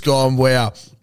gone, wow.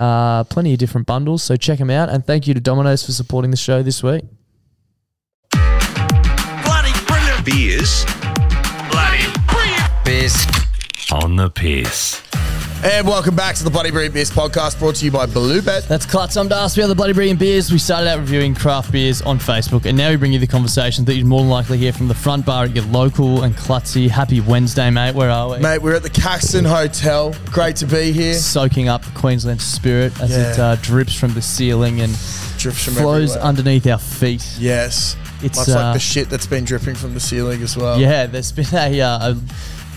Uh, plenty of different bundles, so check them out. And thank you to Domino's for supporting the show this week. Bloody brilliant. Beers. Bloody brilliant. Beers on the piss. And welcome back to the Bloody Brilliant Beers podcast brought to you by Bluebet. That's Klutz. I'm Darcy. We are the Bloody Brilliant Beers. We started out reviewing craft beers on Facebook, and now we bring you the conversations that you'd more than likely hear from the front bar at your local and klutzy. Happy Wednesday, mate. Where are we? Mate, we're at the Caxton Hotel. Great to be here. Soaking up the Queensland spirit as it uh, drips from the ceiling and Drifts from flows everywhere. underneath our feet. Yes. It's, Much uh, like the shit that's been dripping from the ceiling as well. Yeah, there's been a, uh, a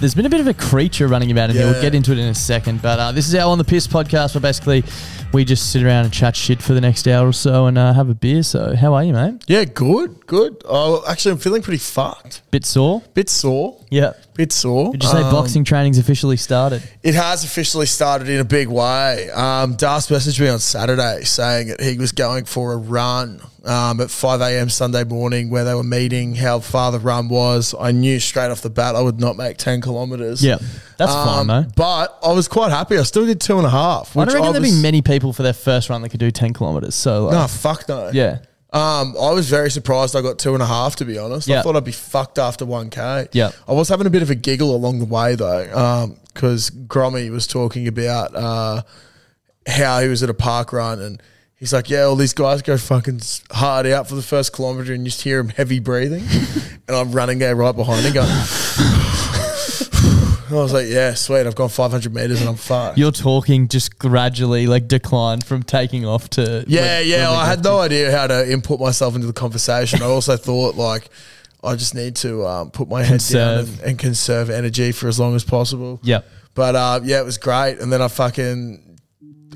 there's been a bit of a creature running about in here. We'll get into it in a second. But uh, this is our on the piss podcast, where basically we just sit around and chat shit for the next hour or so and uh, have a beer. So how are you, mate? Yeah, good, good. Oh, actually, I'm feeling pretty fucked. Bit sore? Bit sore. Yeah. Bit sore. Did you say Um, boxing training's officially started? It has officially started in a big way. Um, Das messaged me on Saturday saying that he was going for a run um, at 5 a.m. Sunday morning where they were meeting how far the run was. I knew straight off the bat I would not make 10 kilometres. Yeah, that's fine, though. But I was quite happy. I still did two and a half. I don't reckon there'd be many people for their first run that could do 10 kilometres. So, like, No, fuck no. yeah. Um, I was very surprised I got two and a half, to be honest. Yeah. I thought I'd be fucked after 1K. Yeah. I was having a bit of a giggle along the way, though, because Grommy was talking about uh, how he was at a park run and he's like, Yeah, all these guys go fucking hard out for the first kilometre and you just hear him heavy breathing. and I'm running there right behind him going, I was like, Yeah, sweet. I've gone 500 metres and I'm fucked. You're talking just gradually like decline from taking off to. Yeah, when- yeah. when I had to- no idea how to input myself into the conversation. I also thought like I just need to um, put my head down and, and conserve energy for as long as possible. Yeah. But uh, yeah, it was great. And then I fucking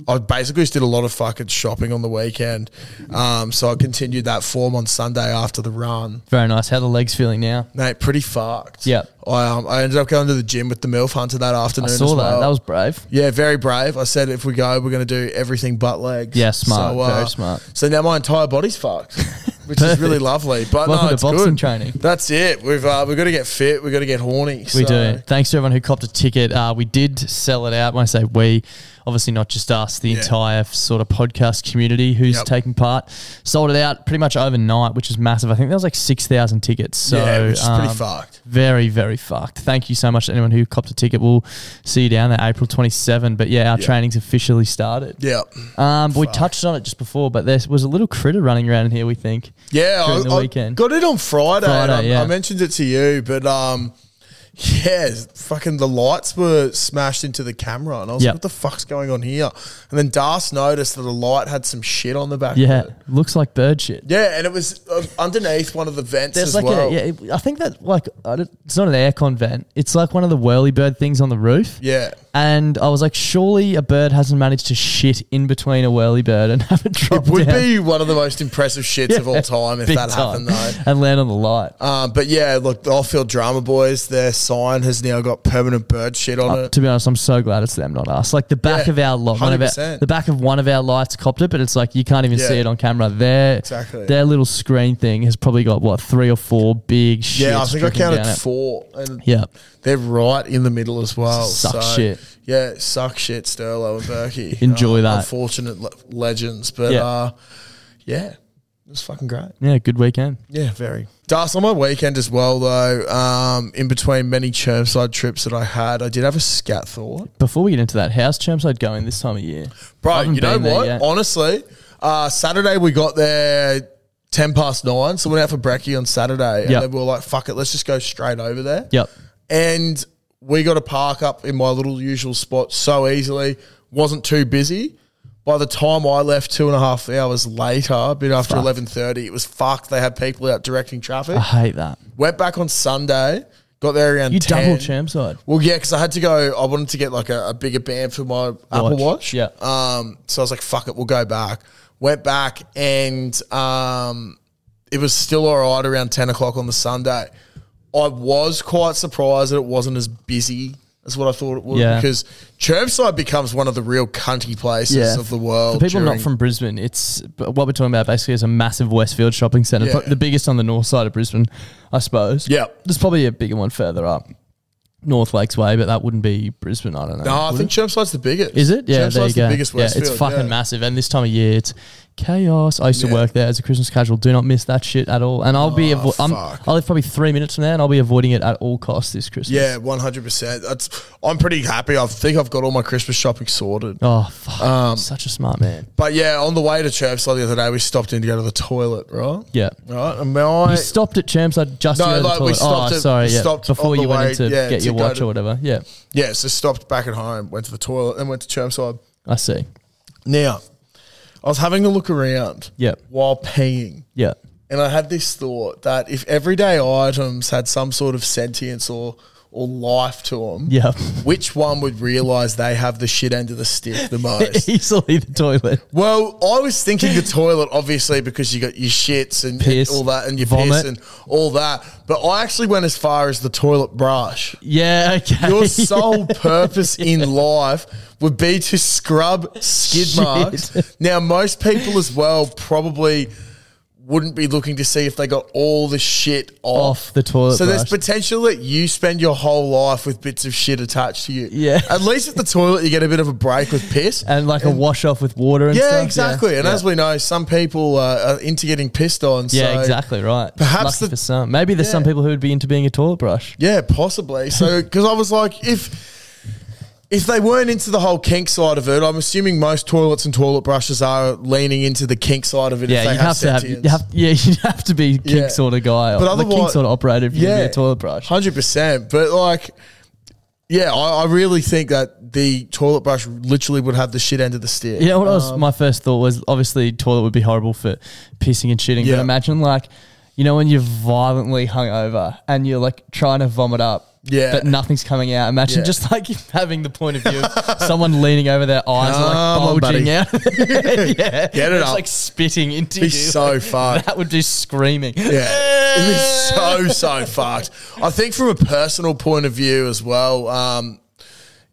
I basically just did a lot of fucking shopping on the weekend. Um, so I continued that form on Sunday after the run. Very nice. How the legs feeling now? Mate, pretty fucked. Yep. I um, I ended up going to the gym with the MILF Hunter that afternoon. I saw as that. well. That was brave. Yeah, very brave. I said if we go, we're going to do everything but legs. Yeah, smart. Very smart. So now my entire body's fucked, which is really lovely. But Welcome no, it's boxing good. training. That's it. We've uh, we've got to get fit. We've got to get horny. We so- do. Thanks to everyone who copped a ticket. Uh, we did sell it out. When I say we, obviously not just us, the Yeah. entire sort of podcast community who's Yep. taking part. Sold it out pretty much overnight, which is massive. I think there was like 6,000 tickets. So, yeah, which is pretty um, fucked. Very, very fucked. Thank you so much to anyone who copped a ticket. We'll see you down there April 27. But yeah, our Yeah. training's officially started. Yeah, Um, we touched on it just before, but there was a little critter running around in here, we think. yeah. I, the I weekend. got it on Friday. Friday, I, yeah. I mentioned it to you, but um, yeah, fucking the lights were smashed into the camera, and I was Yep. like, "What the fuck's going on here?" And then Das noticed that the light had some shit on the back. Yeah, of it. looks like bird shit. yeah, and it was uh, underneath one of the vents There's as like well. a yeah. It, I think that like I don't- it's not an aircon vent. It's like one of the whirly bird things on the roof. yeah. And I was like, surely a bird hasn't managed to shit in between a whirly bird and have it drop It would down. be one of the most impressive shits of all time if that time. happened, though. and land on the light. Um, but yeah, look, the off-field drama boys, their sign has now got permanent bird shit on Uh, it. to be honest, I'm so glad it's them, not us. Like the back Yeah, of our lot, one of our, the back of one of our lights copped it, but it's like you can't even Yeah. see it on camera. Their Exactly. their little screen thing has probably got what three or four big shits. Yeah, I think I counted four, and Yeah, they're right in the middle as well. Suck so, shit. Yeah, suck shit, Sterlo and Berkey. Enjoy Uh, that. Unfortunate le- legends, but Yeah. uh, yeah, it was fucking great. yeah, good weekend. Yeah, very. Das, on my weekend as well, though, um, in between many Chermside trips that I had, I did have a scat thought. Before we get into that, how's Chermside going this time of year? Bro, you know what? Honestly, uh, Saturday we got there 10 past nine, so we went out for brekkie on Saturday, and Yep. then we were like, fuck it, let's just go straight over there. Yep. And we got to park up in my little usual spot so easily, wasn't too busy. By the time I left two and a half hours later, a bit after Fuck. eleven thirty, it was fucked. They had people out directing traffic. I hate that. Went back on Sunday, got there around You 10. double Chermside. Well, yeah, because I had to go. I wanted to get like a, a bigger band for my Apple Watch. Yeah. Um. So I was like, "Fuck it, we'll go back." Went back, and um, it was still all right around ten o'clock on the Sunday. I was quite surprised that it wasn't as busy as what I thought it would Yeah. because Chermside becomes one of the real cunty places of the world. For people during- not from Brisbane, it's what we're talking about basically is a massive Westfield shopping centre, Yeah. the biggest on the north side of Brisbane, I suppose. Yeah. There's probably a bigger one further up, North Lakes Way, but that wouldn't be Brisbane. I don't know. No, I Would think Chermside's the biggest. it? Is it? Yeah, there you Chermside's go. the biggest yeah, Westfield. it's fucking yeah. massive, and this time of year, it's chaos. I used to Yeah. work there as a Christmas casual. Do not miss that shit at all. And I'll be, avo- I'm, Oh, fuck. I live probably three minutes from there, and I'll be avoiding it at all costs this Christmas. Yeah, one hundred percent. That's. I'm pretty happy. I think I've got all my Christmas shopping sorted. Oh, fuck. Um, Such a smart man. But yeah, on the way to Chermside the other day, we stopped in to go to the toilet. Right. Yeah. Right. And my, You stopped at Chermside just to No, go to the like, we toilet. stopped oh, at- sorry. we Yeah. stopped Before on you the went way, in to yeah, get to your go watch to- or whatever. Yeah, yeah, so stopped back at home, went to the toilet, and went to Chermside. I see. Now, I was having a look around. Yep. While peeing, Yeah. and I had this thought that if everyday items had some sort of sentience or or life to them, Yeah. which one would realize they have the shit end of the stick the most? Easily the toilet. Well, I was thinking the toilet, obviously, because you got your shits and, Piss, all that, and your vomit. piss and all that. But I actually went as far as the toilet brush. Yeah, okay. Your sole purpose in life would be to scrub skid marks. Now, most people as well probably wouldn't be looking to see if they got all the shit off, Off the toilet So there's potential that you spend your whole life with bits of shit attached to you. Yeah. At least at the toilet, you get a bit of a break with piss. and like a wash off with water and stuff. Yeah, stuff. exactly. And yeah. as we know, some people uh, are into getting pissed on. yeah, so- exactly right. perhaps the- for some. Maybe there's some people who would be into being a toilet brush. Yeah, possibly. So, because I was like, if if they weren't into the whole kink side of it, I'm assuming most toilets and toilet brushes are leaning into the kink side of it. if Yeah, they you have to have, you have. Yeah, you have to be kink Yeah. sort of guy, But or the kink sort of operator if you're gonna be a toilet brush. hundred percent. But like, yeah, I, I really think that the toilet brush literally would have the shit end of the stick. Yeah, what I was? Um, My first thought was obviously toilet would be horrible for pissing and shitting. Yeah. But imagine like, you know, when you're violently hungover and you're like trying to vomit up, Yeah. but nothing's coming out. Imagine Yeah. just like having the point of view of someone leaning over their eyes and Come on, like bulging buddy. out. yeah, Get it it's up. like spitting into Be you. so fucked. That would do screaming. Yeah, it'd be so so fucked. I think from a personal point of view as well. Um,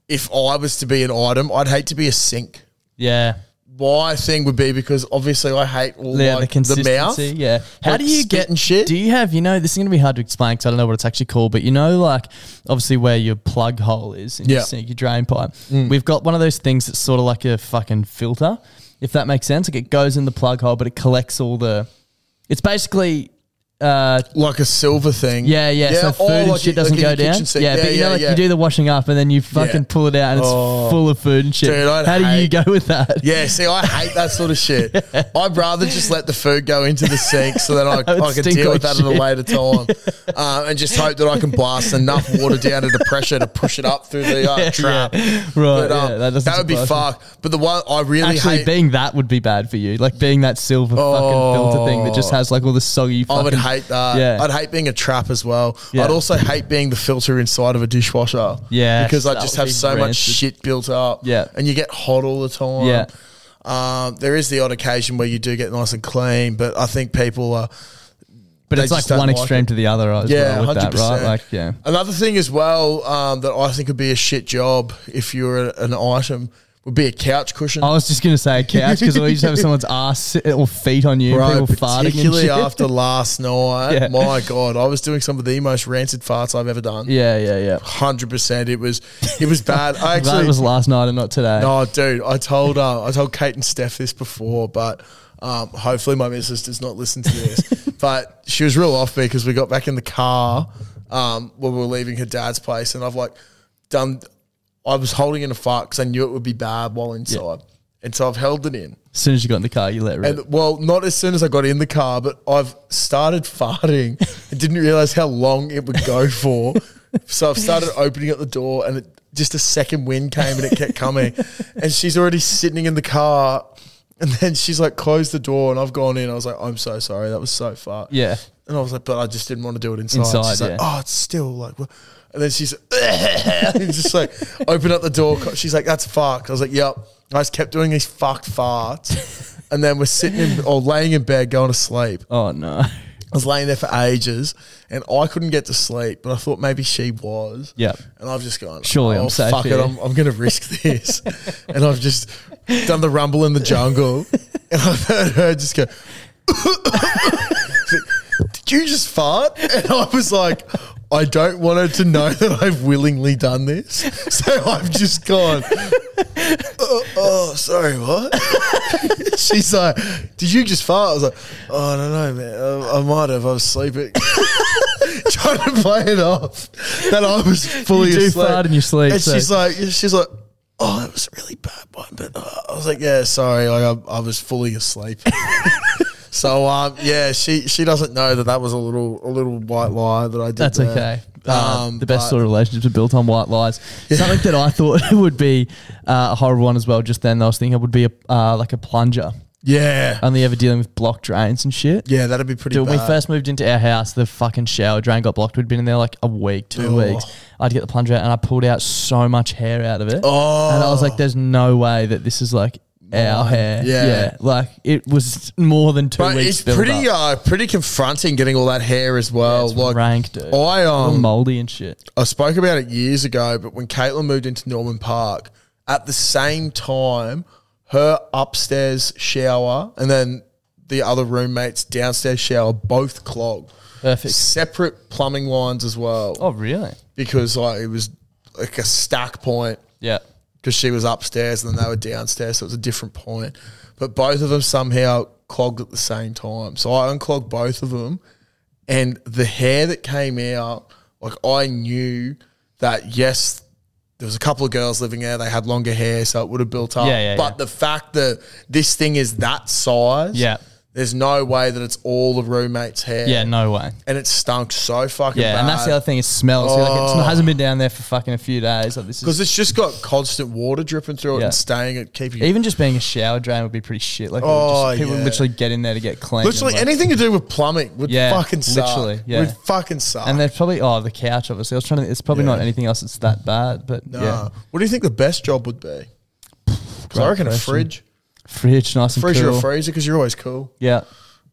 if I was to be an item, I'd hate to be a sink. Yeah. My thing would be because obviously I hate all Yeah, like, the the, mouth. Yeah. How do you get and shit? Do you have you know this is going to be hard to explain because I don't know what it's actually called, but you know, like obviously where your plug hole is in Yeah. Mm. your sink, your drain pipe. We've got one of those things that's sort of like a fucking filter, if that makes sense. Like it goes in the plug hole, but it collects all the. It's basically. Uh, like a silver thing. yeah, yeah. so food oh, and like shit doesn't in go your down. kitchen sink. Yeah, but you know, like you do the washing up and then you fucking pull it out and it's Oh. full of food and shit. Dude, I'd How do you hate- go with that? Yeah, see, I hate that sort of shit. I'd rather just let the food go into the sink so that I, That would I can stink deal with like that at a shit. later time, uh, and just hope that I can blast enough water down into pressure to push it up through the uh, trap. Right, But, um, yeah, that doesn't would be surprise me. fucked. But the one I really Actually, hate, being that would be bad for you. Like being that silver Oh. fucking filter thing that just has like all the soggy. Fucking, would hate that. Yeah. I'd hate being a trap as well. Yeah. I'd also hate being the filter inside of a dishwasher. Yes, because I just have so much shit built up. Yeah. and you get hot all the time. Yeah. Um, there is the odd occasion where you do get nice and clean, but I think people are. but it's like one like extreme it. to the other as Yeah, well with hundred that, right? Like, yeah. Another thing as well um, that I think would be a shit job if you were an item would be a couch cushion. I was just gonna say a couch because you just have someone's ass or feet on you, Bro, and people farting particularly after last night, Yeah. my god, I was doing some of the most rancid farts I've ever done. yeah, yeah, yeah. hundred percent. It was it was bad. I that actually was last night and not today. no, dude. I told uh, I told Kate and Steph this before, but um, hopefully my missus does not listen to this. but she was real off me because we got back in the car um, when we were leaving her dad's place, and I've like done. I was holding in a fart because I knew it would be bad while inside, and so I've held it in. As soon as you got in the car, you let rip. And well, not as soon as I got in the car, but I've started farting and didn't realize how long it would go for. so I've started opening up the door, and it, just a second wind came and it kept coming. and she's already sitting in the car, and then she's like closed the door, and I've gone in. I was like, I'm so sorry, that was so far. yeah. And I was like, but I just didn't want to do it inside. Inside, she's like, yeah. oh, it's still like, what? And then she's and just like, open up the door. She's like, that's fucked. I was like, yep. I just kept doing these fucked farts. and then we're sitting in, or laying in bed going to sleep. Oh no. I was laying there for ages and I couldn't get to sleep, but I thought maybe she was. Yep. And I've just gone, Surely oh, I'm safe fuck here." it, I'm, I'm going to risk this. and I've just done the rumble in the jungle and I've heard her just go, you just fart? And I was like, I don't want her to know that I've willingly done this. So I've just gone, oh, oh, sorry, what? She's like, did you just fart? I was like, oh, I don't know, man. I, I might have. I was sleeping. Trying to play it off that I was fully You do asleep. fart in your sleep, And so- she's like, she's like, oh, that was a really bad one. But uh, I was like, yeah, sorry. Like, I, I was fully asleep. So, um, yeah, she she doesn't know that that was a little a little white lie that I did. That's there. okay. Uh, Um, the best but- sort of relationships are built on white lies. Something that I thought would be uh, a horrible one as well. Just then, I was thinking it would be a uh, like a plunger. Yeah, Only ever dealing with blocked drains and shit. yeah, that'd be pretty. Dude, when we bad. first moved into our house, the fucking shower drain got blocked. We'd been in there like a week, two Oh. weeks. I'd get the plunger out and I pulled out so much hair out of it. Oh. And I was like, there's no way that this is like our hair. Yeah. Like it was more than two But weeks. it's pretty up. uh pretty confronting getting all that hair as well. It's like rank, dude. I All um moldy and shit. I spoke about it years ago, but when Caitlin moved into Norman Park, at the same time, her upstairs shower and then the other roommates downstairs shower both clogged. Perfect. Separate plumbing lines as well. Oh, really? Because like it was like a stack point Yeah. Because she was upstairs and then they were downstairs, so it was a different point. But both of them somehow clogged at the same time. So I unclogged both of them, and the hair that came out, like I knew that yes, there was a couple of girls living there. They had longer hair, so it would have built up. Yeah, yeah, but yeah. the fact that this thing is that size, Yeah. There's no way that it's all the roommate's hair. Yeah, no way. And it stunk so fucking Yeah, bad. and that's the other thing. It smells. You're Like it's Oh. hasn't been down there for fucking a few days. Like this Because is it's just got constant water dripping through it Yeah. and staying it, keeping it. even just being a shower drain would be pretty shit. Like it would Oh, just, people yeah. literally get in there to get clean. Literally and, like- anything to do with plumbing would Yeah, fucking suck. literally, yeah. Would fucking suck. And there's probably oh the couch obviously. I was trying to. It's probably Yeah. not anything else that's that bad, but Nah. yeah, What do you think the best job would be? Because Great I reckon a question. fridge. Fridge nice and Fridge cool. a freezer because you're always cool. Yeah,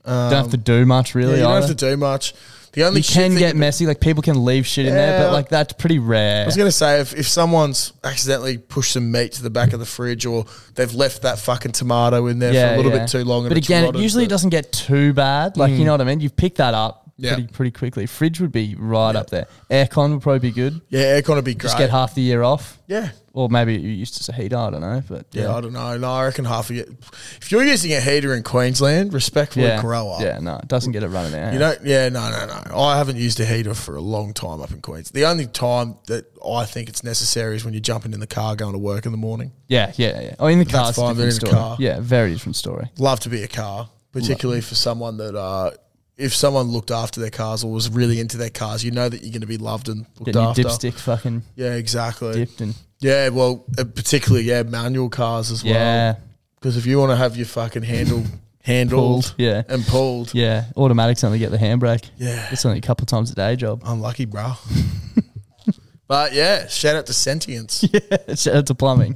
don't have to do much um, Yeah, really. you don't either. have to do much. The only You shit can get messy. Like people can leave shit in there, Yeah. but like that's pretty rare. I was gonna say if, if someone's accidentally pushed some meat to the back of the fridge or they've left that fucking tomato in there for a little bit too long. And But it's again, rotted, it usually but- doesn't get too bad. Like you mm. know what I mean. You've picked that up Yeah. pretty pretty quickly. Fridge would be right up there. Aircon would probably be good. Yeah, aircon would be great. Just get half the year off. yeah. Or maybe you used to say heater. I don't know, but Yeah, yeah, I don't know. No, I reckon half of it. If you're using a heater in Queensland, respectfully yeah, grow up. Yeah, no, it doesn't get it running out. You don't. Yeah, no, no, no. I haven't used a heater for a long time up in Queens. The only time that I think it's necessary is when you're jumping in the car going to work in the morning. Yeah, yeah, yeah. Oh, in the car, That's it's a fine, but different story. car- Yeah, very different story. Love to be a car, particularly for someone that. Uh, if someone looked after their cars or was really into their cars, you know that you're going to be loved and looked Getting after. dipstick fucking Yeah, exactly. dipped and Yeah, well, uh, particularly yeah, manual cars as well. yeah, because if you want to have your fucking handle handled, Pulled, yeah. and pulled, yeah. Automatics only get the handbrake. Yeah. it's only a couple times a day job. unlucky, bro. but yeah, shout out to Sentience. Yeah, shout out to plumbing.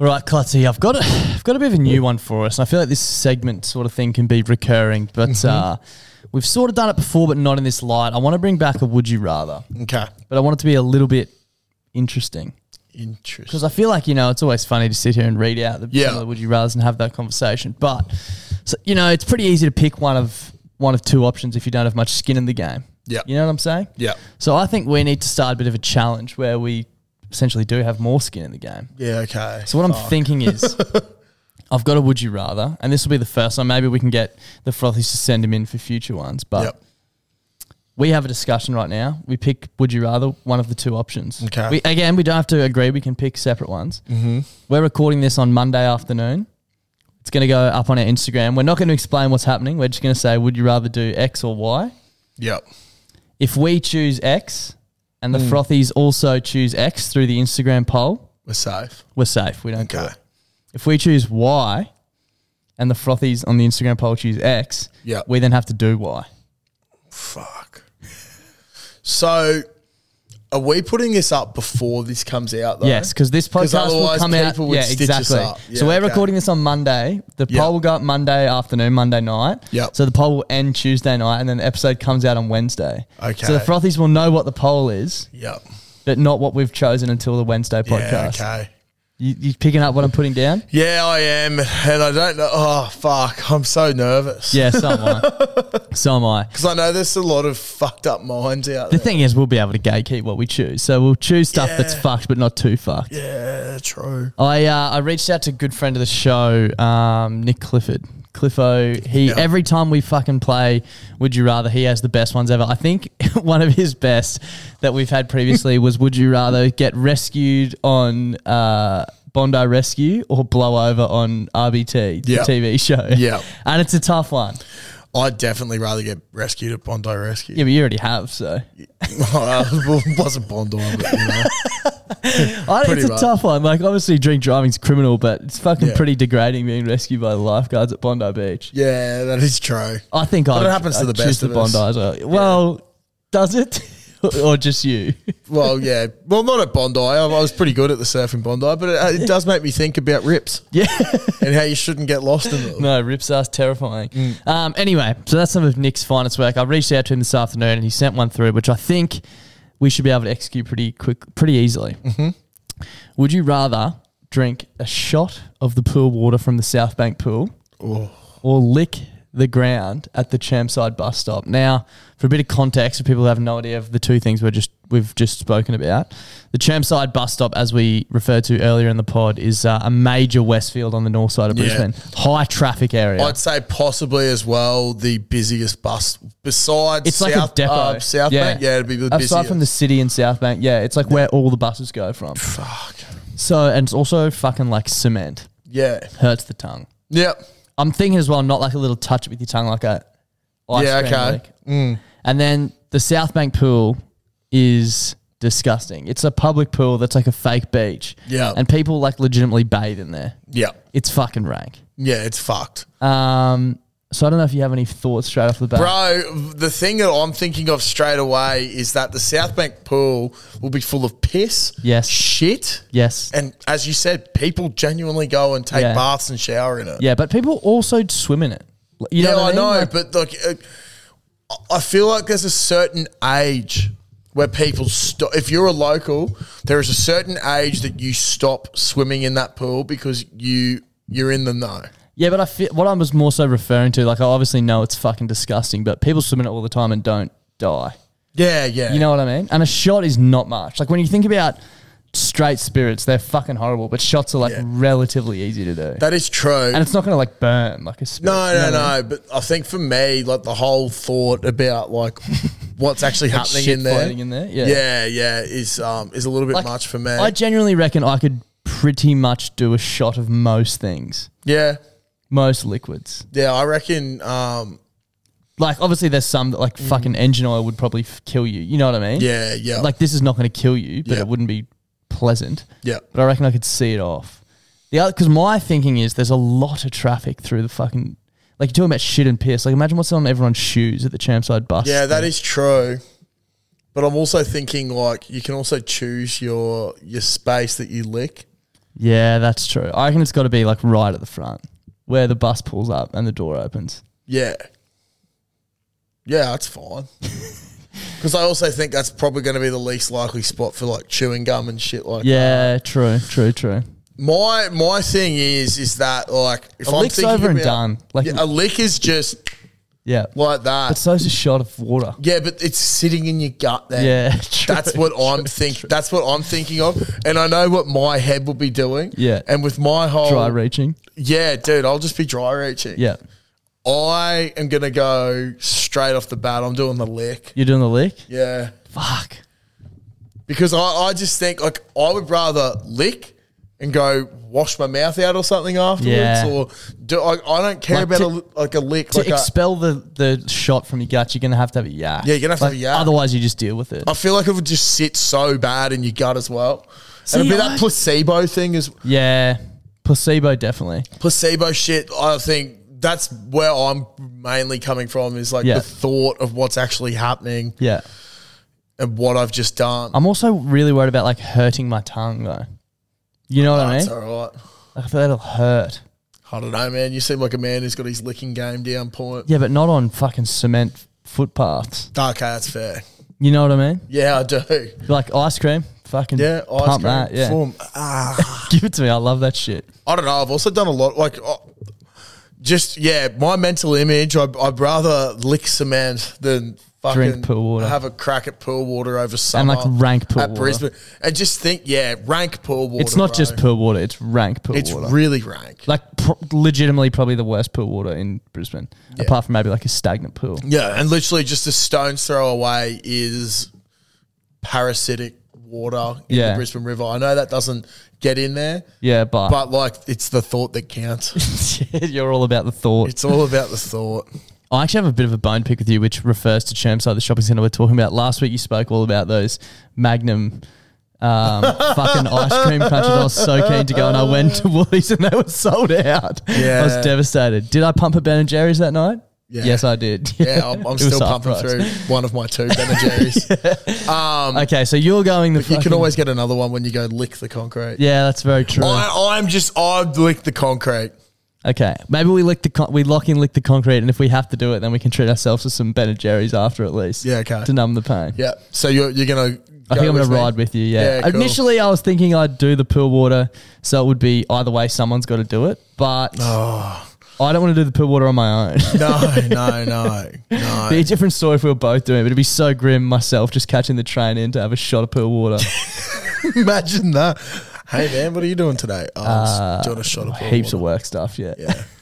All right, Klutzy, I've got a, I've got a bit of a new one for us. And I feel like this segment sort of thing can be recurring, but Mm-hmm. uh, we've sort of done it before, but not in this light. I want to bring back a would you rather, okay, but I want it to be a little bit interesting interesting. because I feel like you know it's always funny to sit here and read out the, Yeah. the would you rather's and have that conversation. But so, you know, it's pretty easy to pick one of one of two options if you don't have much skin in the game. Yeah. you know what I'm saying. Yeah, So I think we need to start a bit of a challenge where we essentially do have more skin in the game. yeah, okay. So what I'm thinking is, I've got a would you rather, and this will be the first one. Maybe we can get the frothies to send him in for future ones. But Yep. we have a discussion right now. We pick would you rather, one of the two options. Okay. We, again, we don't have to agree. We can pick separate ones. Mm-hmm. We're recording this on Monday afternoon. It's going to go up on our Instagram. We're not going to explain what's happening. We're just going to say, would you rather do X or Y? Yep. If we choose X, and the Mm. frothies also choose X through the Instagram poll, We're safe. we're safe. We don't do Okay. it. If we choose Y and the frothies on the Instagram poll choose X, Yep. we then have to do Y. Fuck. So, are we putting this up before this comes out? Though? Yes, because this podcast will come out. Yeah, exactly. Yeah, so we're okay. recording this on Monday. The Yep. poll will go up Monday afternoon, Monday night. Yep. So the poll will end Tuesday night, and then the episode comes out on Wednesday. Okay. So the frothies will know what the poll is, Yep. but not what we've chosen until the Wednesday podcast. Yeah. Okay. You, you picking up what I'm putting down? Yeah, I am, and I don't know. Oh fuck! I'm so nervous. Yeah, so am I. so am I. because I know there's a lot of fucked up minds out there. The there. thing is, we'll be able to gatekeep what we choose. So we'll choose stuff that's Yeah. fucked, but not too fucked. Yeah, true. I uh, I reached out to a good friend of the show, um, Nick Clifford. Cliffo, he Yeah. every time we fucking play, would you rather? He has the best ones ever. I think one of his best that we've had previously was would you rather get rescued on uh, Bondi Rescue or blow over on RBT, the Yeah. TV show? Yeah. and it's a tough one. I'd definitely rather get rescued at Bondi Rescue. Yeah, but you already have, so well, it wasn't Bondi, but you know. I, Pretty it's a much. tough one. Like, obviously, drink driving's criminal, but it's fucking Yeah. pretty degrading being rescued by the lifeguards at Bondi Beach. Yeah, that is true. I think But I. it happens to the best of us. Bondi as well. Well, does it, or just you? Well, yeah. Well, not at Bondi. I, I was pretty good at the surfing Bondi, but it, it does make me think about rips yeah. and how you shouldn't get lost in them. No, rips are terrifying. Mm. Um, anyway, so that's some of Nick's finest work. I reached out to him this afternoon and he sent one through, which I think we should be able to execute pretty quick, pretty easily. Mm-hmm. Would you rather drink a shot of the pool water from the South Bank pool Oh. or lick the ground at the Chermside bus stop? Now, for a bit of context, for people who have no idea of the two things we're just we've just spoken about, the Chermside bus stop, as we referred to earlier in the pod, is uh, a major Westfield on the north side of Yeah. Brisbane, high traffic area. I'd say possibly as well the busiest bus besides It's like South, a depot. uh, South Bank. Yeah, it'd be the busiest. Aside from the city and South Bank, yeah, it's like where all the buses go from. Fuck. So, and it's also fucking like cement. Yeah. Hurts the tongue. Yep. I'm thinking as well, not like a little touch with your tongue, like a ice Yeah, cream okay. lick. And then the South Bank pool is disgusting. It's a public pool that's like a fake beach. Yeah. And people like legitimately bathe in there. Yeah. It's fucking rank. Yeah, it's fucked. Um, so I don't know if you have any thoughts straight off the bat. Bro, the thing that I'm thinking of straight away is that the South Bank pool will be full of piss, Yes. shit, Yes. and as you said, people genuinely go and take Yeah. baths and shower in it. yeah, but people also swim in it. You yeah, know what I, mean? know, Like- but like, uh, I feel like there's a certain age where people stop. If you're a local, there is a certain age that you stop swimming in that pool because you you're in the know. Yeah, but I feel what I was more so referring to, like I obviously know it's fucking disgusting, but people swim in it all the time and don't die. Yeah, yeah. You know what I mean? And a shot is not much. Like when you think about straight spirits, they're fucking horrible, but shots are like Yeah. relatively easy to do. that is true. and it's not gonna like burn like a spirit. No, you know no, what I no. mean? But I think for me, like the whole thought about like what's actually Like happening shit in there, floating in there? Yeah. yeah, yeah, is um is a little bit Like, much for me. I genuinely reckon I could pretty much do a shot of most things, yeah, most liquids. yeah. I reckon. Um, Like obviously there's some that like fucking engine oil would probably f- kill you. You know what I mean? Mm. yeah, yeah, Like this is not going to kill you, but Yeah. it wouldn't be pleasant. yeah, but I reckon I could see it off. The other, because my thinking is there's a lot of traffic through the fucking, like you're talking about shit and piss. Like imagine what's on everyone's shoes at the Chermside bus. yeah. That is true. But I'm also thinking like you can also choose your your space that you lick. Yeah, that's true. I reckon it's got to be like right at the front where the bus pulls up and the door opens. Yeah, yeah, that's fine. Because I also think that's probably going to be the least likely spot for like chewing gum and shit like that. Yeah, true, true, true. My my thing is is that like if A I'm lick's thinking over and about- done. Like- Yeah, a lick is just Yeah, like that. but so's a shot of water. yeah, but it's sitting in your gut there. Yeah, true, that's what I'm think. That's what I'm thinking of, and I know what my head will be doing. Yeah. and with my whole Dry reaching. yeah, dude, I'll just be dry reaching. Yeah, I am gonna go straight off the bat. I'm doing the lick. you're doing the lick. Yeah, Fuck. because I, I just think like I would rather lick and go wash my mouth out or something afterwards, Yeah. or do I, I don't care Like about to- a, li- like a lick. To like a, expel the the shot from your gut, you're gonna have to have a yak. Yeah, you're gonna have to have a yak. Otherwise, you just deal with it. I feel like it would just sit so bad in your gut as well. See, and it'd be I- that placebo thing as Yeah, placebo definitely. placebo shit. I think that's where I'm mainly coming from is like Yeah. the thought of what's actually happening Yeah. and what I've just done. I'm also really worried about like hurting my tongue though. You know what I mean? That's all right. I feel that'll hurt. I don't know, man. You seem like a man who's got his licking game down point. Yeah, but not on fucking cement footpaths. Okay, that's fair. You know what I mean? Yeah, I do. Like ice cream. Fucking Yeah, ice pump cream. that. Yeah. Form. Ah, Give it to me. I love that shit. I don't know. I've also done a lot. Like, uh, just yeah, my mental image. I'd, I'd rather lick cement than fucking Drink pool water. Have a crack at pool water over summer like rank pool at water. Brisbane, and just think, yeah, rank pool water. it's not bro. just pool water. It's rank pool It's water. It's really rank. like pro- legitimately probably the worst pool water in Brisbane, apart from maybe like a stagnant pool. Yeah, and literally just a stone's throw away is parasitic water in Yeah. the Brisbane River. I know that doesn't get in there, Yeah, but, but like it's the thought that counts. you're all about the thought. it's all about the thought. I actually have a bit of a bone pick with you, which refers to Chermside, the shopping centre we're talking about. Last week, you spoke all about those Magnum um, fucking ice cream crunches. I was so keen to go, and I went to Woolies and they were sold out. Yeah. I was devastated. Did I pump a Ben and Jerry's that night? Yeah. Yes, I did. Yeah, I'm, I'm still pumping price. through one of my two Ben and Jerry's. Um, Okay, so you're going the. you can always get another one when you go lick the concrete. Yeah, that's very true. I, I'm just I've licked the concrete. Okay, maybe we lick the con- we lock in lick the concrete, and if we have to do it, then we can treat ourselves to some Ben and Jerry's after at least. Yeah, okay. To numb the pain. Yeah. So you're you're gonna. I think I'm going to ride with you. Yeah. Yeah, cool. Initially, I was thinking I'd do the pool water, so it would be either way. Someone's got to do it, but Oh. I don't want to do the pool water on my own. No, no, no, no. It'd be a different story if we were both doing it, but it'd be so grim myself just catching the train in to have a shot of pool water. Imagine that. Hey man, what are you doing today? Oh, I'm doing a shot of Uh, Heaps water. of work stuff. Yeah. Yeah.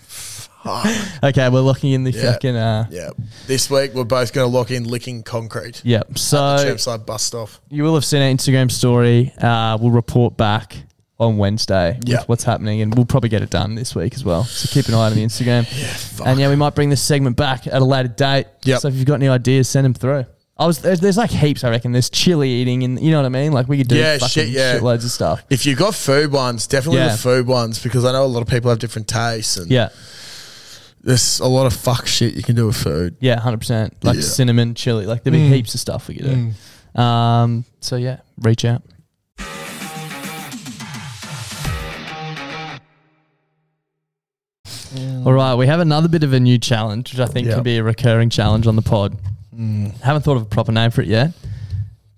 Okay, we're locking in the Yeah. fucking. Uh, Yeah. This week we're both going to lock in licking concrete. Yep. So Chermside bus stop. you will have seen our Instagram story. Uh, we'll report back on Wednesday with what's happening, and we'll probably get it done this week as well. So keep an eye on the Instagram. Yeah. and yeah, we might bring this segment back at a later date. Yep. So if you've got any ideas, send them through. I was there's, there's like heaps. I reckon there's chili eating, and you know what I mean. Like we could do Yeah, fucking shit, yeah. shitloads of stuff. If you've got food ones, definitely Yeah. the food ones because I know a lot of people have different tastes and Yeah, there's a lot of fuck shit you can do with food. yeah, hundred percent. Like Yeah. Mm. cinnamon chili. Like there'd be heaps of stuff we could do. Um. So yeah, reach out. All right, we have another bit of a new challenge, which I think Yep. can be a recurring challenge on the pod. Haven't thought of a proper name for it yet.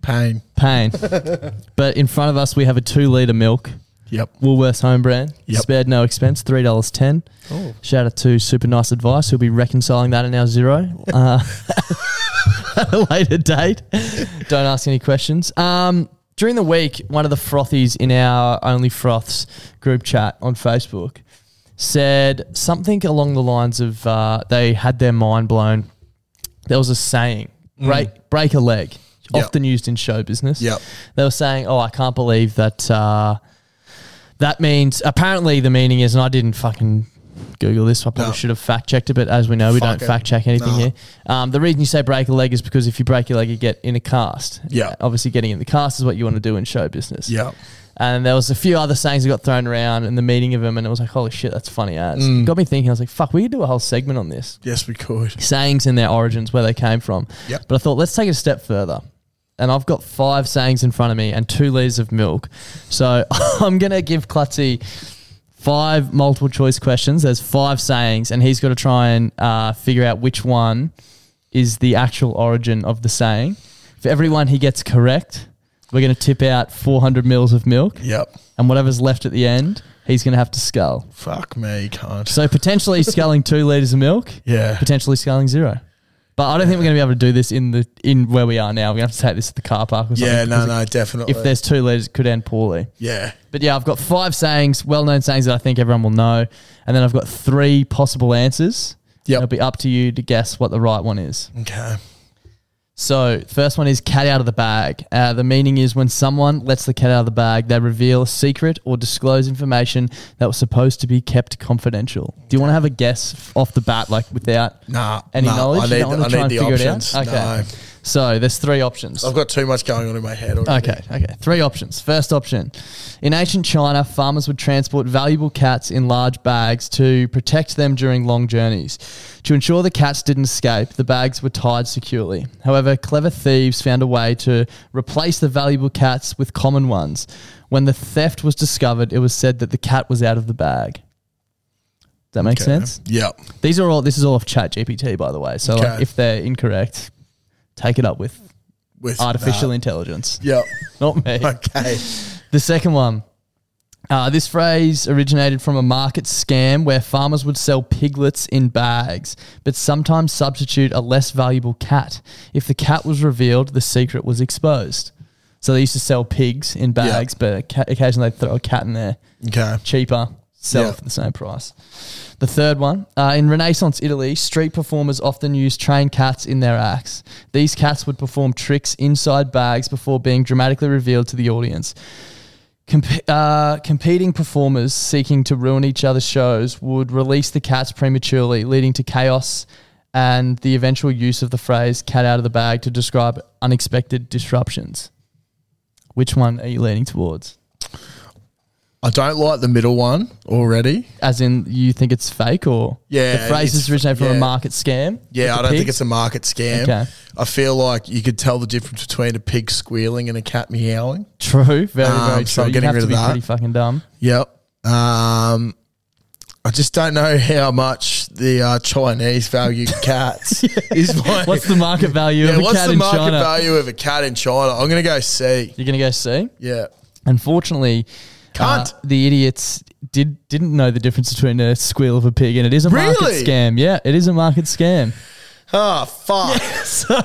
Pain. Pain. but in front of us, we have a two liter milk, Yep. Woolworths home brand, Yep. spared no expense, three dollars ten. Oh. Shout out to Super Nice Advice, who'll be reconciling that in our Xero uh, at a later date. Don't ask any questions. Um, during the week, one of the frothies in our Only Froths group chat on Facebook said something along the lines of uh, they had their mind blown. There was a saying, break, break a leg, Mm. Yep. often used in show business. Yep. They were saying, oh, I can't believe that. Uh, that means apparently the meaning is, and I didn't fucking Google this. So I probably No. should have fact checked it, but as we know, we Fuck don't it. fact check anything No. here. Um, the reason you say break a leg is because if you break your leg, you get in a cast. Yeah. obviously, getting in the cast is what you want to do in show business. Yep. And there was a few other sayings that got thrown around and the meaning of them, and it was like, holy shit, that's funny as. Mm. Got me thinking. I was like, fuck, we could do a whole segment on this Yes, we could. sayings and their origins, where they came from. Yep. But I thought, let's take it a step further. And I've got five sayings in front of me and two liters of milk. So I'm going to give Klutzy five multiple choice questions. There's five sayings, and he's got to try and uh, figure out which one is the actual origin of the saying. For every one he gets correct, we're going to tip out 400 mils of milk, Yep. and whatever's left at the end, he's going to have to scull. Fuck me, can't. So potentially sculling two liters of milk, Yeah. potentially scaling zero. But I don't think we're going to be able to do this in the in where we are now. We're going to have to take this to the car park or something. Yeah, no, no, definitely. If there's two letters, it could end poorly. yeah, But yeah, I've got five sayings, well-known sayings that I think everyone will know, and then I've got three possible answers. Yep. It'll be up to you to guess what the right one is. okay, So, first one is cat out of the bag. Uh, the meaning is when someone lets the cat out of the bag, they reveal a secret or disclose information that was supposed to be kept confidential. Do you want to have a guess off the bat, like without nah, any nah, knowledge? I need, don't want to I need the figure options. it out? Okay. No, So, there's three options. I've got too much going on in my head already. Okay, okay. Three options. First option. In ancient China, farmers would transport valuable cats in large bags to protect them during long journeys. To ensure the cats didn't escape, the bags were tied securely. However, clever thieves found a way to replace the valuable cats with common ones. When the theft was discovered, it was said that the cat was out of the bag. Does that make Okay. sense? Yep. These are all. This is all off Chat GPT, by the way. So like, if they're incorrect, take it up with With artificial that. intelligence, Yep. not me. Okay. The second one. Uh, this phrase originated from a market scam where farmers would sell piglets in bags, but sometimes substitute a less valuable cat. If the cat was revealed, the secret was exposed. So they used to sell pigs in bags, but occa- occasionally they'd throw a cat in there, Okay. cheaper, sell Yeah. for the same price. The third one, uh, in Renaissance Italy, street performers often used trained cats in their acts. These cats would perform tricks inside bags before being dramatically revealed to the audience. Comp- uh, competing performers seeking to ruin each other's shows would release the cats prematurely, leading to chaos and the eventual use of the phrase cat out of the bag to describe unexpected disruptions. Which one are you leaning towards? I don't like the middle one already. As in, you think it's fake or Yeah, the phrase is originated from a market scam? Yeah, I don't think it's a market scam. Okay. I feel like you could tell the difference between a pig squealing and a cat meowing. true. Very, Um, very so true. I'm You getting rid to of that. pretty fucking dumb. Yep. Um, I just don't know how much the uh, Chinese value cats is my. What's the market value yeah, of a what's cat the in market China? value of a cat in China? I'm going to go see. You're gonna go see. Yeah. Unfortunately, Can't. uh, the idiots did didn't know the difference between a squeal of a pig and it is a market Really? scam. Yeah, it is a market scam. Oh, fuck. So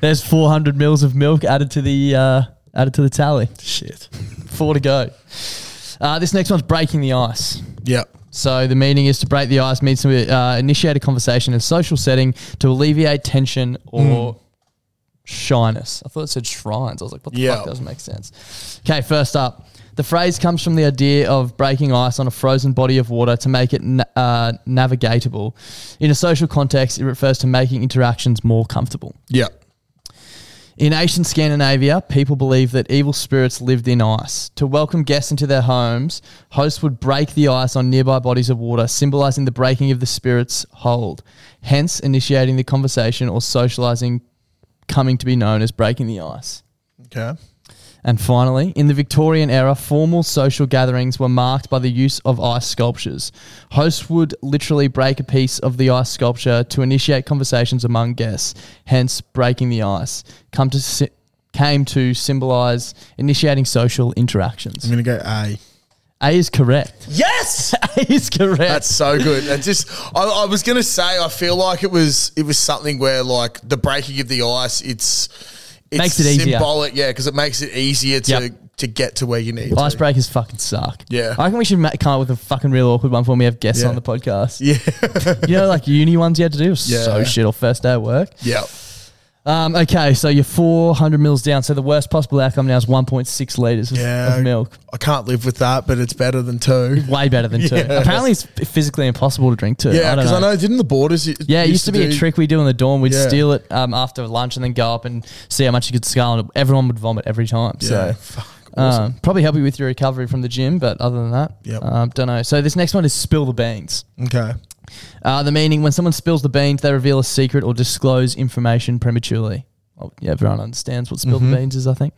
there's 400 mils of milk added to the uh, added to the tally. Shit. Four to go. Uh, this next one's breaking the ice. Yep. So the meaning is to break the ice means to uh, initiate a conversation in a social setting to alleviate tension or shyness. I thought it said shrines. I was like, what the Yeah. fuck doesn't make sense. Okay, first up. The phrase comes from the idea of breaking ice on a frozen body of water to make it na- uh, navigatable. In a social context, it refers to making interactions more comfortable. Yep. In ancient Scandinavia, people believed that evil spirits lived in ice. To welcome guests into their homes, hosts would break the ice on nearby bodies of water, symbolizing the breaking of the spirit's hold, hence initiating the conversation or socializing coming to be known as breaking the ice. Okay. And finally, in the Victorian era, formal social gatherings were marked by the use of ice sculptures. Hosts would literally break a piece of the ice sculpture to initiate conversations among guests, hence breaking the ice. Come to si- came to symbolize initiating social interactions. I'm going to go A. A is correct. Yes. A is correct. That's so good. And just, I, I was gonna say, I feel like it was, it was something where like the breaking of the ice, it's Makes it easier. symbolic, yeah, because it makes it easier to Yep. to get to where you need. to. Icebreakers fucking suck. Yeah. I reckon we should ma- come up with a fucking real awkward one for when we have guests Yeah. on the podcast. Yeah. You know, like uni ones you had to do was Yeah. so shit or first day at work. yeah. Um, okay, so you're 400 mils down. So the worst possible outcome now is 1.6 liters of, Yeah. of milk. I can't live with that, but it's better than two. Way better than two. Yeah. Apparently, it's physically impossible to drink two. Yeah, I don't because. I know, didn't the borders? Yeah, it used to be a trick we do in the dorm. We'd Yeah. steal it um, after lunch and then go up and see how much you could scale, and everyone would vomit every time. Yeah, So fuck, awesome. um, probably help you with your recovery from the gym, but other than that, Yep. um, don't know. So this next one is spill the beans. okay. Uh, the meaning when someone spills the beans, they reveal a secret or disclose information prematurely. Well, yeah, everyone understands what spill the beans is, I think.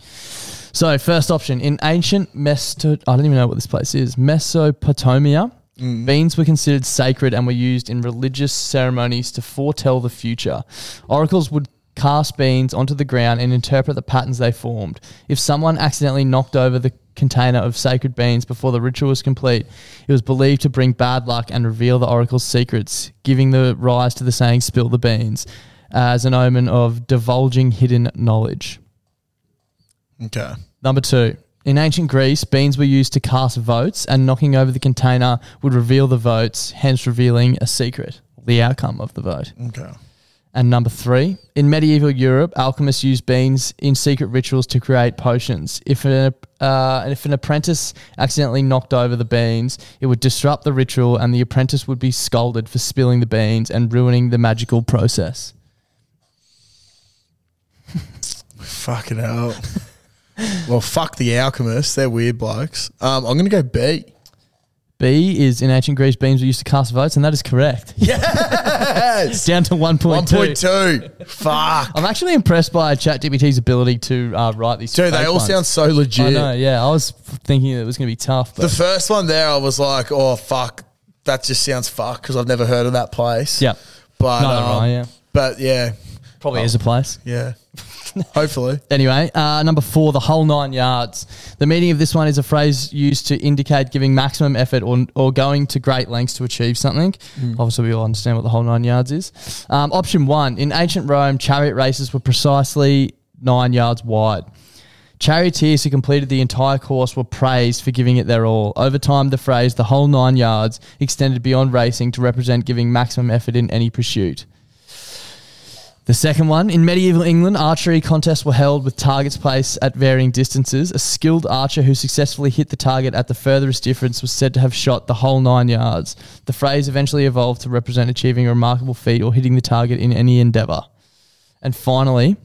So, first option in ancient Mesto, I don't even know what this place is, Mesopotamia. Beans were considered sacred and were used in religious ceremonies to foretell the future. Oracles would cast beans onto the ground and interpret the patterns they formed. If someone accidentally knocked over the container of sacred beans before the ritual was complete, it was believed to bring bad luck and reveal the oracle's secrets, giving the rise to the saying "spill the beans" as an omen of divulging hidden knowledge. Okay. Number two. In ancient Greece, beans were used to cast votes, and knocking over the container would reveal the votes, hence revealing a secret, the outcome of the vote. Okay. And number three, in medieval Europe, alchemists used beans in secret rituals to create potions. If an, uh, if an apprentice accidentally knocked over the beans, it would disrupt the ritual, and the apprentice would be scolded for spilling the beans and ruining the magical process. Fucking hell. well, fuck the alchemists. They're weird blokes. Um, I'm gonna go B. B is in ancient Greece, beans were used to cast votes, and that is correct. Yes. Down to 1.2. One point two. Fuck. I'm actually impressed by ChatGPT's ability to uh, write these. Dude, they all ones. sound so legit. I know, yeah. I was thinking it was going to be tough, The first one there, I was like, oh fuck, that just sounds fuck because I've never heard of that place. yeah, But Neither um, I, yeah. But yeah, probably is a place. yeah. Hopefully. Anyway, uh, number four, the whole nine yards. The meaning of this one is a phrase used to indicate giving maximum effort or, or going to great lengths to achieve something. Obviously, we all understand what the whole nine yards is. Um, option one in ancient Rome, chariot races were precisely nine yards wide. Charioteers who completed the entire course were praised for giving it their all. Over time, the phrase the whole nine yards extended beyond racing to represent giving maximum effort in any pursuit. The second one, in medieval England, archery contests were held with targets placed at varying distances. A skilled archer who successfully hit the target at the furthest difference was said to have shot the whole nine yards. The phrase eventually evolved to represent achieving a remarkable feat or hitting the target in any endeavour. And finally,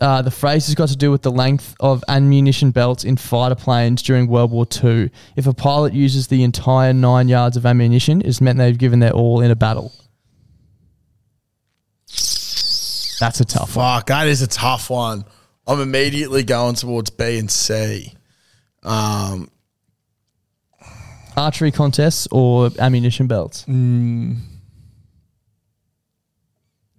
uh, the phrase has got to do with the length of ammunition belts in fighter planes during World War II. If a pilot uses the entire nine yards of ammunition, it's meant they've given their all in a battle. That's a tough one. Fuck, that is a tough one. I'm immediately going towards B and C. Um, Archery contests or ammunition belts? Mm.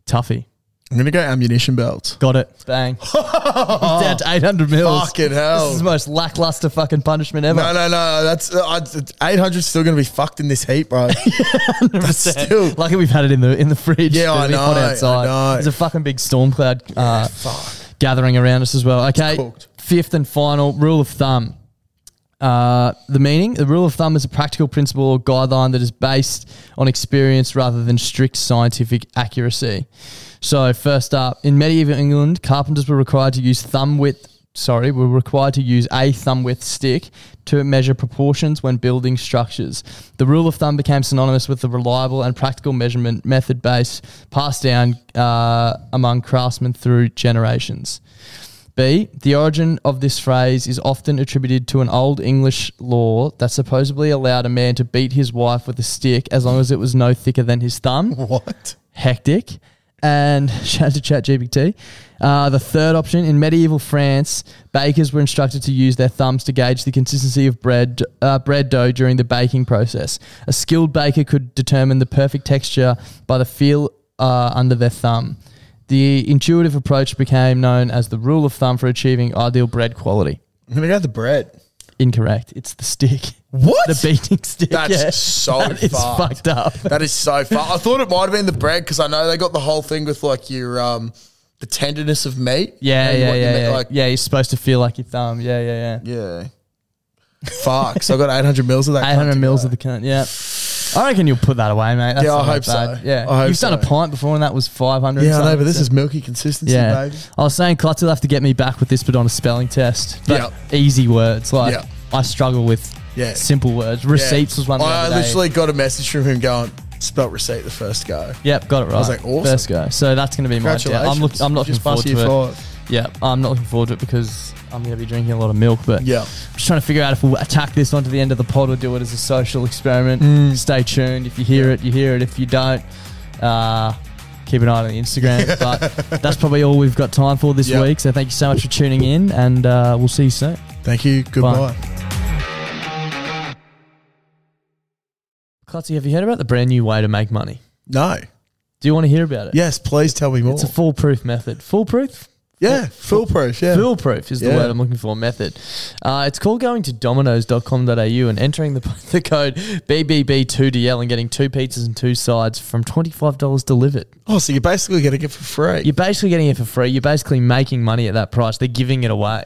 Toughie. I'm gonna go ammunition belts. Got it. Bang. Down to 800 mils. Fucking hell. This is the most lackluster fucking punishment ever. No, no, no. That's uh, 800 still gonna be fucked in this heat, bro. That's still. Lucky we've had it in the in the fridge. Yeah, I It'll be hot know, I outside. know. There's a fucking big storm cloud uh, gathering around us as well. Okay, cooked. fifth and final rule of thumb. Uh, the meaning: the rule of thumb is a practical principle or guideline that is based on experience rather than strict scientific accuracy. So, first up, in medieval England, carpenters were required to use thumb width. Sorry, were required to use a thumb width stick to measure proportions when building structures. The rule of thumb became synonymous with the reliable and practical measurement method base passed down uh, among craftsmen through generations. B. The origin of this phrase is often attributed to an old English law that supposedly allowed a man to beat his wife with a stick as long as it was no thicker than his thumb. What? Hectic. And shout out to ChatGPT. Uh, the third option in medieval France, bakers were instructed to use their thumbs to gauge the consistency of bread uh, bread dough during the baking process. A skilled baker could determine the perfect texture by the feel uh, under their thumb. The intuitive approach became known as the rule of thumb for achieving ideal bread quality. I'm gonna go the bread. Incorrect. It's the stick. What? The beating stick. That's yeah. so That is fucked. fucked up. That is so far. I thought it might have been the bread because I know they got the whole thing with like your um the tenderness of meat. Yeah, yeah, yeah, yeah. Like, yeah, you're supposed to feel like your thumb. Yeah, yeah, yeah. yeah. Fuck. So I got 800 mils of that. 800 mils of the cunt. Yeah. I reckon you'll put that away, mate. That's Yeah, I not hope bad. so. Yeah, I hope you've done a so. pint before, and that was 500. Yeah, I know, but this is milky consistency, yeah. baby. I was saying Klutz will have to get me back with this, but on a spelling test. But Yeah. easy words. Like Yeah. I struggle with Yeah. simple words. Receipts was one. The I other day. literally got a message from him going, spelt receipt the first go. Yep, got it right. I was like, awesome. First go. So that's going to be my. Congratulations. I'm, look, I'm looking Just forward to it. five. Yeah, I'm not looking forward to it because I'm going to be drinking a lot of milk. But Yeah. I'm just trying to figure out if we'll attack this onto the end of the pod or do it as a social experiment. Mm. Stay tuned. If you hear it, you hear it. If you don't, uh, keep an eye on the Instagram. but that's probably all we've got time for this Yeah. week. So thank you so much for tuning in, and uh, we'll see you soon. Thank you. Goodbye. Klutzy, have you heard about the brand new way to make money? No. Do you want to hear about it? Yes, please tell me more. It's a foolproof method. Foolproof? Yeah, foolproof. Yeah. Foolproof is the Yeah. word I'm looking for. Method. Uh, it's called going to dominos.com.au and entering the, the code BBB2DL and getting two pizzas and two sides from $25 delivered. Oh, so you're basically getting it for free. You're basically getting it for free. You're basically making money at that price. They're giving it away.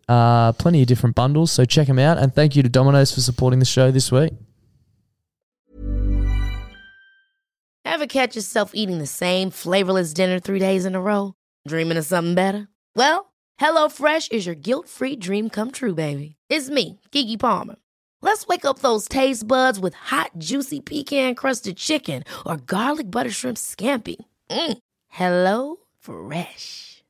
Uh, plenty of different bundles, so check them out. And thank you to Domino's for supporting the show this week. Ever catch yourself eating the same flavorless dinner three days in a row? Dreaming of something better? Well, HelloFresh is your guilt free dream come true, baby. It's me, Keke Palmer. Let's wake up those taste buds with hot, juicy pecan crusted chicken or garlic butter shrimp scampi. Mm. Hello Fresh.